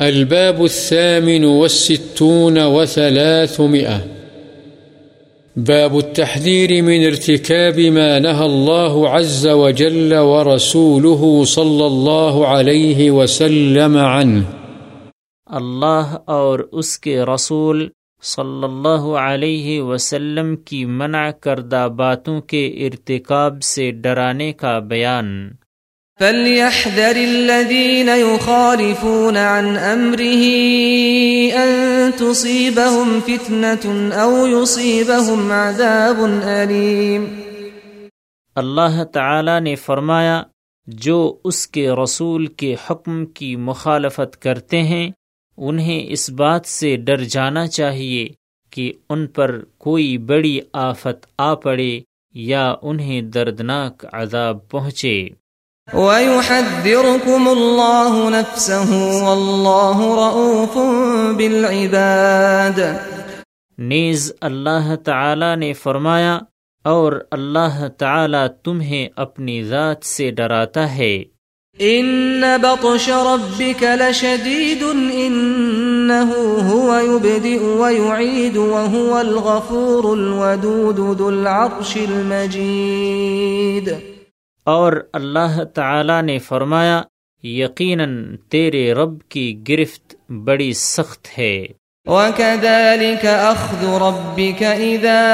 الباب الثامن والستون وثلاثمئة باب التحذير من ارتكاب ما نهى الله عز وجل ورسوله صلى الله عليه وسلم عنه. اللہ اور اس کے رسول صلی اللہ علیہ وسلم کی منع کردہ باتوں کے ارتکاب سے ڈرانے کا بیان۔ فليحذر الذين يخالفون عن أمره أن تصيبهم فتنة أو يصيبهم عذاب أليم اللہ تعالی نے فرمایا، جو اس کے رسول کے حکم کی مخالفت کرتے ہیں، انہیں اس بات سے ڈر جانا چاہیے کہ ان پر کوئی بڑی آفت آ پڑے یا انہیں دردناک عذاب پہنچے۔ وَيُحَذِّرُكُمُ اللَّهُ نَفْسَهُ وَاللَّهُ رَؤُوفٌ بِالْعِبَادِ نیز اللہ تعالی نے فرمایا اور اللہ تعالی تمہیں اپنی ذات سے ڈراتا ہے۔ ان بطش ربك لشديد انه هو يبدئ ويعيد وهو الغفور الودود ذو العرش المجيد اور اللہ تعالی نے فرمایا یقیناً تیرے رب کی گرفت بڑی سخت ہے۔ وَكَذَلِكَ أَخْذُ رَبِّكَ إِذَا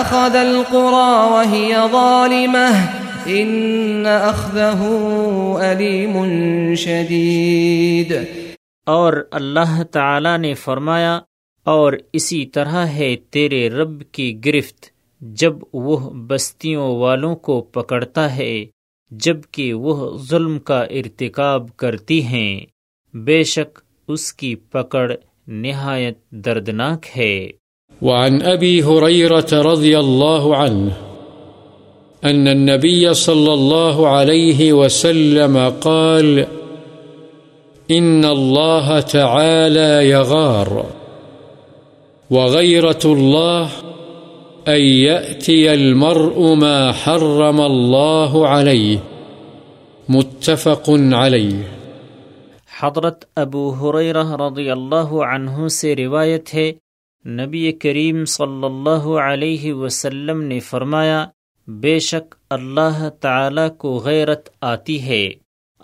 أَخَذَ الْقُرَى وَهِيَ ظَالِمَةٌ إِنَّ أَخْذَهُ أَلِيمٌ شَدِيدٌ۔ اور اللہ تعالی نے فرمایا اور اسی طرح ہے تیرے رب کی گرفت۔ جب وہ بستیوں والوں کو پکڑتا ہے جبکہ وہ ظلم کا ارتکاب کرتی ہیں، بے شک اس کی پکڑ نہایت دردناک ہے۔ وعن أبي هريرة رضي الله عنه أن النبي صلى الله عليه وسلم قال إن الله تعالى يغار وغيرة الله أن يأتي المرء ما حرم الله عليه. متفق عليه. حضرت ابو حریرہ رضی اللہ عنہ سے روایت ہے، نبی کریم صلی اللہ علیہ وسلم نے فرمایا، بے شک اللہ تعالی کو غیرت آتی ہے،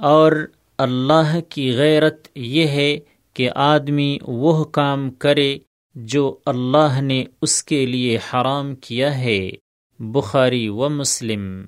اور اللہ کی غیرت یہ ہے کہ آدمی وہ کام کرے جو اللہ نے اس کے لیے حرام کیا ہے بخاری و مسلم۔